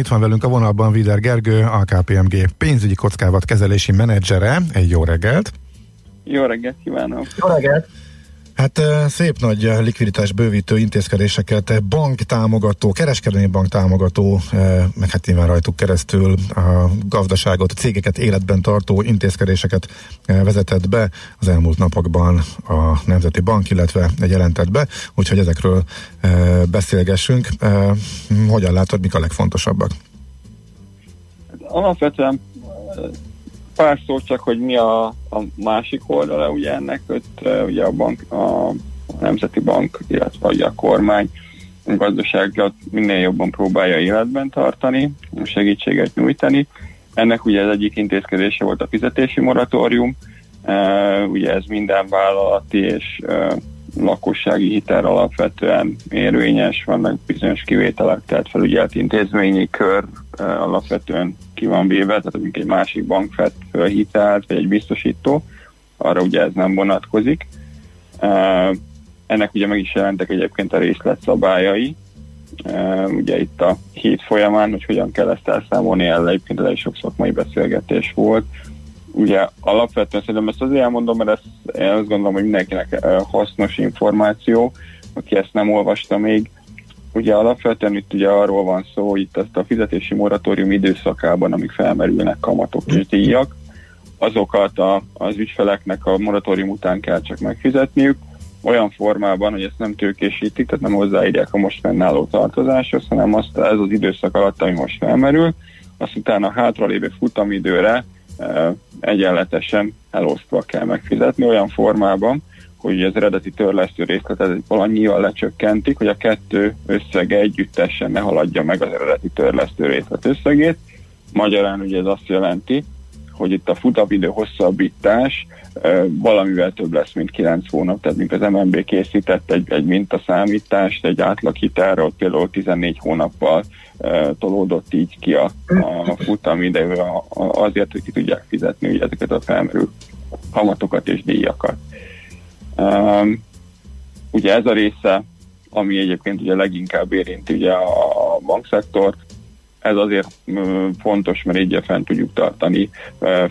Itt van velünk a vonalban Vider Gergő, a KPMG pénzügyi kockávat kezelési menedzsere. Egy jó reggelt! Jó reggelt kívánok! Jó reggelt! Hát szép nagy likviditás bővítő intézkedéseket, bank támogató, kereskedelmi bank támogató, meg hát nyilván rajtuk keresztül a gazdaságot, a cégeket életben tartó intézkedéseket vezetett be az elmúlt napokban a Nemzeti Bank, illetve jelentett be, úgyhogy ezekről beszélgessünk. Hogyan látod, mik a legfontosabbak? Alapvetően pár szó csak, hogy mi a, a másik oldala ugye ennek, hogy ugye a, bank, a, Nemzeti Bank, illetve ugye a kormány a gazdaságot minél jobban próbálja életben tartani, segítséget nyújtani. Ennek ugye az egyik intézkedése volt a fizetési moratórium, ugye ez minden vállalati és lakossági hitel alapvetően érvényes, vannak bizonyos kivételek, tehát felügyelt intézményi kör alapvetően ki van véve, tehát amik egy másik bank vett föl hitelt, vagy egy biztosító, arra ugye ez nem vonatkozik. Uh, ennek ugye meg is jelentek egyébként a részletszabályai, uh, ugye itt a hét folyamán, hogy hogyan kell ezt elszámolni, el egyébként egy sok szakmai beszélgetés volt. Ugye alapvetően szerintem ezt azért elmondom, mert ezt, én azt gondolom, hogy mindenkinek hasznos információ, aki ezt nem olvasta még, Ugye alapvetően itt ugye arról van szó, itt azt a fizetési moratórium időszakában, amik felmerülnek kamatok és díjak, azokat a, az ügyfeleknek a moratórium után kell csak megfizetniük, olyan formában, hogy ezt nem tőkésítik, tehát nem hozzáírják a most fennálló tartozáshoz, hanem azt ez az időszak alatt, ami most felmerül, azt utána a hátralévő futamidőre egyenletesen elosztva kell megfizetni olyan formában, hogy az eredeti törlesztő részletet valannyival lecsökkentik, hogy a kettő összege együttesen ne haladja meg az eredeti törlesztő részlet összegét. Magyarán ugye ez azt jelenti, hogy itt a futamidő hosszabbítás valamivel több lesz, mint 9 hónap, tehát mint az MNB készített egy, egy mintaszámítást, egy átlaghitelről például 14 hónappal tolódott így ki a, a futamidő azért, hogy ki tudják fizetni ugye ezeket a felmerő kamatokat és díjakat. Um, ugye ez a része, ami egyébként ugye leginkább érinti ugye a bankszektort, ez azért fontos, mert így fent tudjuk tartani,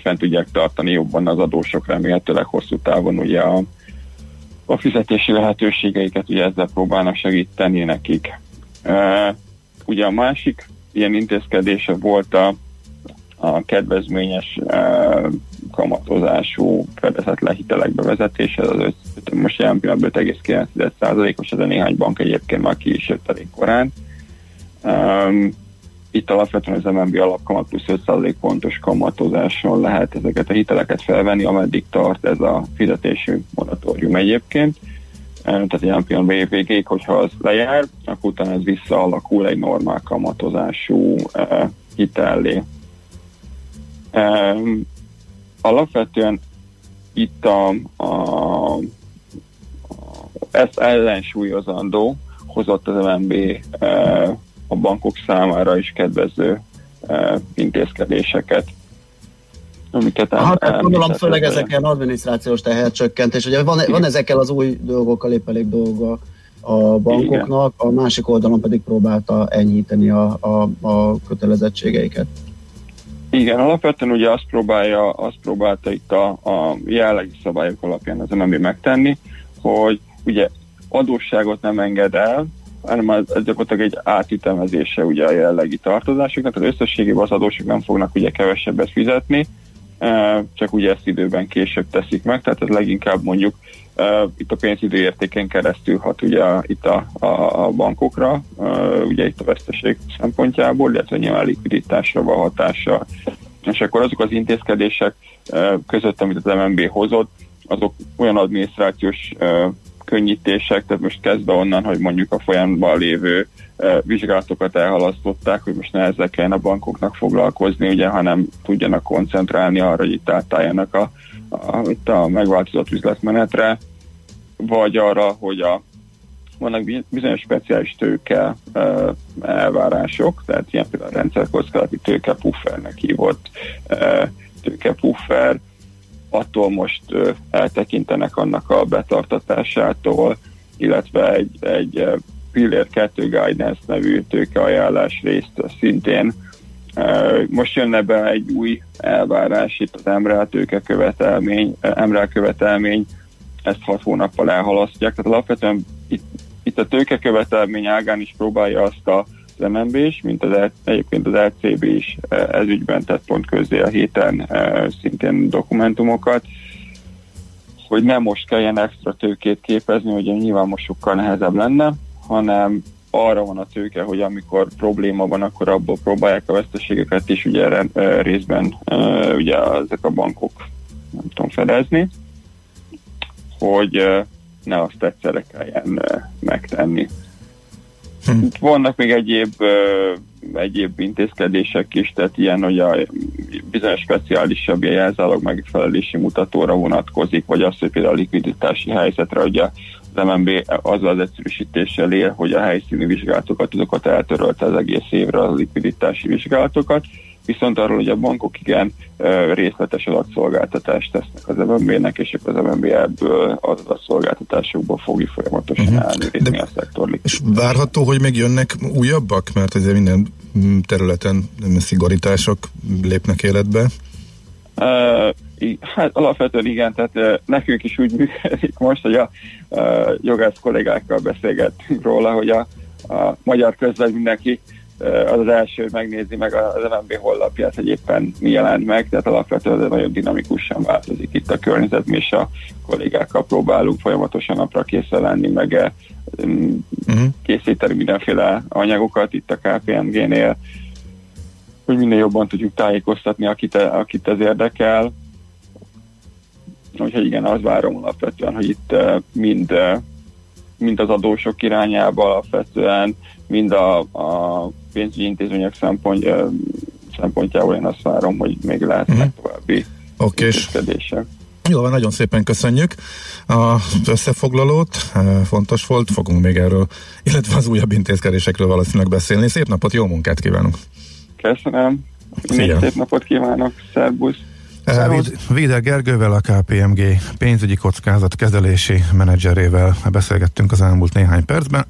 fent tudják tartani jobban az adósok remélhetőleg hosszú távon ugye a, a fizetési lehetőségeiket, ugye ezzel próbálnak segíteni nekik. Ugye a másik ilyen intézkedése volt a, a kedvezményes kamatozású fedezetlen hitelek bevezetése, az össz, most jelen pillanatban 5,9%-os, ez a néhány bank egyébként már ki is jött elég korán. Um, itt alapvetően az MNB alapkamat plusz 5% pontos kamatozáson lehet ezeket a hiteleket felvenni, ameddig tart ez a fizetési moratórium egyébként. Tehát ilyen pillanatban év végéig, hogyha az lejár, akkor utána ez visszaalakul egy normál kamatozású hitellé. Alapvetően itt a, a, a ezt ellensúlyozandó hozott az MNB a bankok számára is kedvező e, intézkedéseket amiket el, Hát el, gondolom főleg ezeken adminisztrációs tehercsökkentés. Ugye van, van ezekkel az új dolgokkal épp elég dolga a bankoknak, Igen. a másik oldalon pedig próbálta enyhíteni a, a, a kötelezettségeiket. Igen, alapvetően ugye azt próbálja, azt próbálta itt a, a jellegi szabályok alapján az MNB megtenni, hogy ugye adósságot nem enged el, hanem ez, ez gyakorlatilag egy átütemezése ugye a jellegi tartozásoknak, az összességében az adósok nem fognak ugye kevesebbet fizetni, e, csak ugye ezt időben később teszik meg, tehát ez leginkább mondjuk uh, itt a pénzidő értéken keresztül hat ugye itt a, a, a bankokra, uh, ugye itt a veszteség szempontjából, illetve nyilván likviditásra van hatása. És akkor azok az intézkedések között, amit az MNB hozott, azok olyan adminisztrációs könnyítések, tehát most kezdve onnan, hogy mondjuk a folyamatban lévő uh, vizsgálatokat elhalasztották, hogy most ne ezzel kellene a bankoknak foglalkozni, ugye, hanem tudjanak koncentrálni arra, hogy itt átálljanak a, a, itt a megváltozott üzletmenetre, vagy arra, hogy a, vannak bizonyos speciális tőke uh, elvárások, tehát ilyen például a rendszerkockázati tőke puffernek hívott uh, tőke puffer, attól most eltekintenek annak a betartatásától, illetve egy, egy Pillér 2 Guidance nevű tőkeajánlás részt szintén. Most jönne be egy új elvárás, itt az MREL tőke követelmény, MREL követelmény, ezt hat hónappal elhalasztják, tehát alapvetően itt, itt a tőke követelmény ágán is próbálja azt a az MNB is, mint az, egyébként az LCB is ez ügyben tett pont közé a héten szintén dokumentumokat, hogy nem most kelljen extra tőkét képezni, ugye nyilván most sokkal nehezebb lenne, hanem arra van a tőke, hogy amikor probléma van, akkor abból próbálják a veszteségeket is ugye részben ugye ezek a bankok nem tudom fedezni, hogy ne azt egyszerre kelljen megtenni. Hm. Vannak még egyéb, egyéb intézkedések is, tehát ilyen, hogy a bizonyos speciálisabb jelzálog megfelelési mutatóra vonatkozik, vagy az, hogy például a likviditási helyzetre, hogy az MNB azzal az egyszerűsítéssel él, hogy a helyszíni vizsgálatokat, azokat eltörölte az egész évre a likviditási vizsgálatokat, viszont arról, hogy a bankok igen részletes adatszolgáltatást tesznek az MNB-nek, és az MNB ebből az adatszolgáltatásokból fogja folyamatosan uh-huh. elnézni a szektor És várható, hogy még jönnek újabbak? Mert azért minden területen szigorítások lépnek életbe. Uh, hát alapvetően igen, tehát uh, nekünk is úgy működik most, hogy a uh, jogász kollégákkal beszélgettünk róla, hogy a, a magyar közben mindenki az az első, hogy megnézi meg az MNB hollapját, hogy éppen mi jelent meg, tehát alapvetően nagyon dinamikusan változik itt a környezet, mi és a kollégákkal próbálunk folyamatosan napra készen lenni, meg uh-huh. készíteni mindenféle anyagokat itt a KPMG-nél, hogy minél jobban tudjuk tájékoztatni, akit, akit ez érdekel. Úgyhogy igen, az várom alapvetően, hogy itt mind, mind az adósok irányába alapvetően, mind a, a pénzügyi intézmények szempont, szempontjából én azt várom, hogy még lehetnek uh-huh. további okay. intézkedések. Jó, van, nagyon szépen köszönjük az összefoglalót, fontos volt, fogunk még erről, illetve az újabb intézkedésekről valószínűleg beszélni. Szép napot, jó munkát kívánunk! Köszönöm! Szia. Szép napot kívánok, szervusz! Véder Gergővel, a KPMG pénzügyi kockázat kezelési menedzserével beszélgettünk az elmúlt néhány percben.